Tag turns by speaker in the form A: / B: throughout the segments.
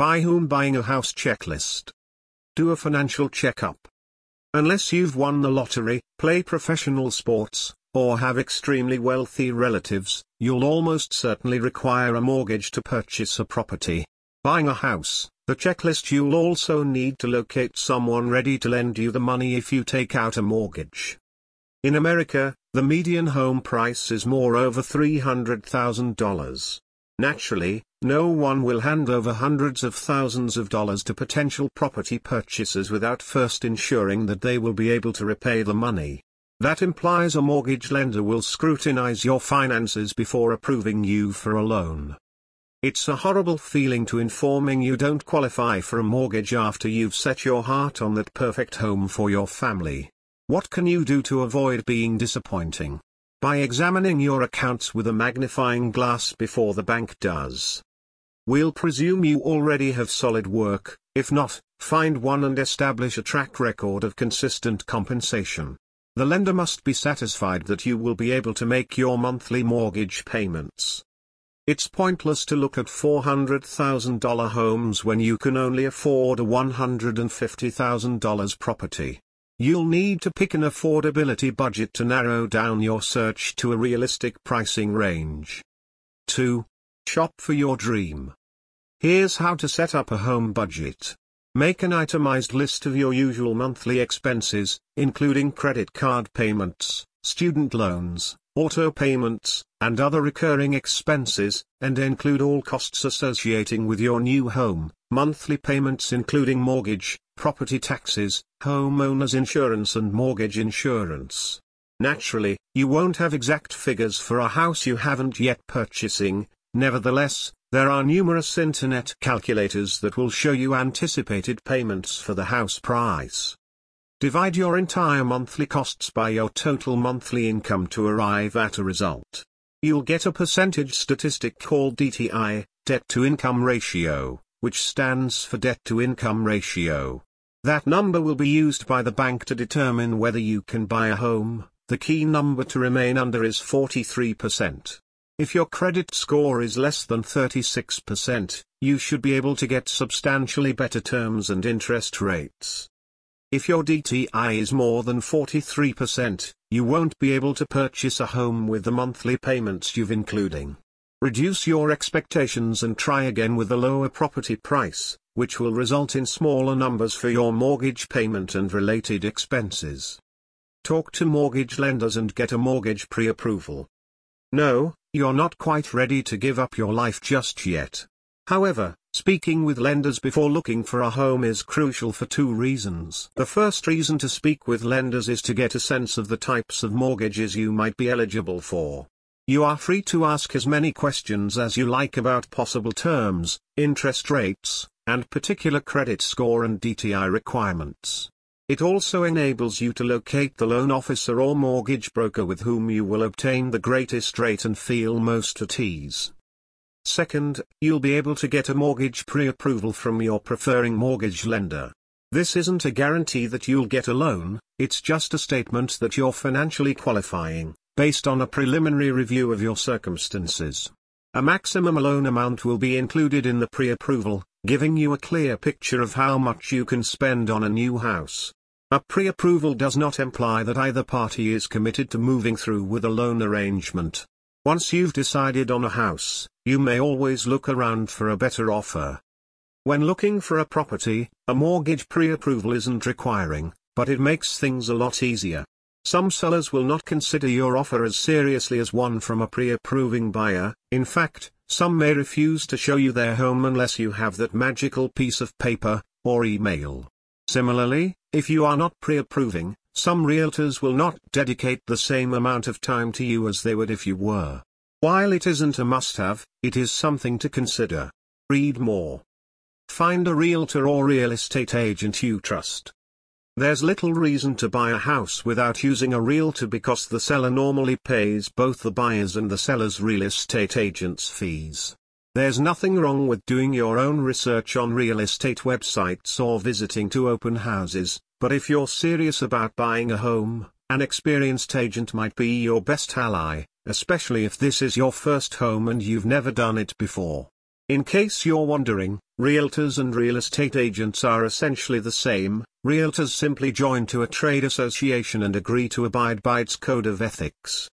A: By whom buying a house checklist. Do a financial checkup. Unless you've won the lottery, play professional sports, or have extremely wealthy relatives, you'll almost certainly require a mortgage to purchase a property. Buying a house, the checklist you'll also need to locate someone ready to lend you the money if you take out a mortgage. In America, the median home price is more over $300,000. Naturally, no one will hand over hundreds of thousands of dollars to potential property purchasers without first ensuring that they will be able to repay the money. That implies a mortgage lender will scrutinize your finances before approving you for a loan. It's a horrible feeling to informing you don't qualify for a mortgage after you've set your heart on that perfect home for your family. What can you do to avoid being disappointing? By examining your accounts with a magnifying glass before the bank does. We'll presume you already have solid work, if not, find one and establish a track record of consistent compensation. The lender must be satisfied that you will be able to make your monthly mortgage payments. It's pointless to look at $400,000 homes when you can only afford a $150,000 property. You'll need to pick an affordability budget to narrow down your search to a realistic pricing range. 2. Shop for your dream. Here's how to set up a home budget. Make an itemized list of your usual monthly expenses, including credit card payments, student loans, auto payments, and other recurring expenses, and include all costs associating with your new home, monthly payments including mortgage, property taxes, homeowner's insurance and mortgage insurance. Naturally, you won't have exact figures for a house you haven't yet purchasing, nevertheless, there are numerous internet calculators that will show you anticipated payments for the house price. Divide your entire monthly costs by your total monthly income to arrive at a result. You'll get a percentage statistic called DTI, debt to income ratio, which stands for debt to income ratio. That number will be used by the bank to determine whether you can buy a home. The key number to remain under is 43%. If your credit score is less than 36%, you should be able to get substantially better terms and interest rates. If your DTI is more than 43%, you won't be able to purchase a home with the monthly payments you've including. Reduce your expectations and try again with a lower property price, which will result in smaller numbers for your mortgage payment and related expenses. Talk to mortgage lenders and get a mortgage pre-approval. No, you're not quite ready to give up your life just yet. However, speaking with lenders before looking for a home is crucial for two reasons. The first reason to speak with lenders is to get a sense of the types of mortgages you might be eligible for. You are free to ask as many questions as you like about possible terms, interest rates, and particular credit score and DTI requirements. It also enables you to locate the loan officer or mortgage broker with whom you will obtain the greatest rate and feel most at ease. Second, you'll be able to get a mortgage pre-approval from your preferring mortgage lender. This isn't a guarantee that you'll get a loan, it's just a statement that you're financially qualifying, based on a preliminary review of your circumstances. A maximum loan amount will be included in the pre-approval, giving you a clear picture of how much you can spend on a new house. A pre-approval does not imply that either party is committed to moving through with a loan arrangement. Once you've decided on a house, you may always look around for a better offer. When looking for a property, a mortgage pre-approval isn't requiring, but it makes things a lot easier. Some sellers will not consider your offer as seriously as one from a pre-approving buyer, in fact, some may refuse to show you their home unless you have that magical piece of paper, or email. Similarly, if you are not pre-approving, some realtors will not dedicate the same amount of time to you as they would if you were. While it isn't a must-have, it is something to consider. Read more. Find a realtor or real estate agent you trust. There's little reason to buy a house without using a realtor because the seller normally pays both the buyer's and the seller's real estate agent's fees. There's nothing wrong with doing your own research on real estate websites or visiting to open houses, but if you're serious about buying a home, an experienced agent might be your best ally especially if this is your first home and you've never done it before. In case you're wondering, realtors and real estate agents are essentially the same, realtors simply join to a trade association and agree to abide by its code of ethics.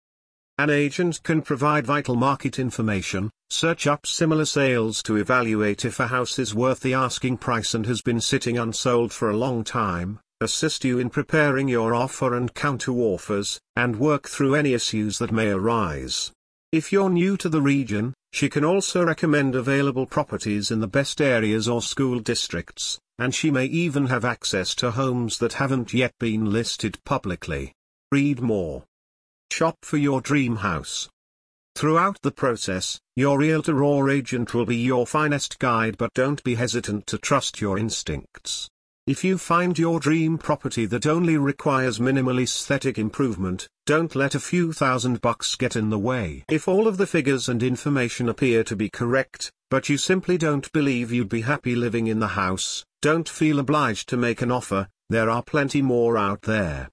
A: An agent can provide vital market information, search up similar sales to evaluate if a house is worth the asking price and has been sitting unsold for a long time, assist you in preparing your offer and counter-offers, and work through any issues that may arise. If you're new to the region, she can also recommend available properties in the best areas or school districts, and she may even have access to homes that haven't yet been listed publicly. Read more. Shop for your dream house. Throughout the process, your realtor or agent will be your finest guide but don't be hesitant to trust your instincts. If you find your dream property that only requires minimal aesthetic improvement, don't let a few thousand bucks get in the way. If all of the figures and information appear to be correct, but you simply don't believe you'd be happy living in the house, don't feel obliged to make an offer, there are plenty more out there.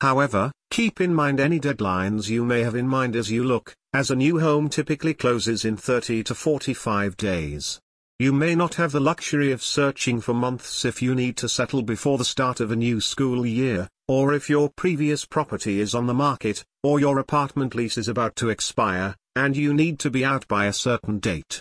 A: However, keep in mind any deadlines you may have in mind as you look, as a new home typically closes in 30 to 45 days. You may not have the luxury of searching for months if you need to settle before the start of a new school year, or if your previous property is on the market, or your apartment lease is about to expire, and you need to be out by a certain date.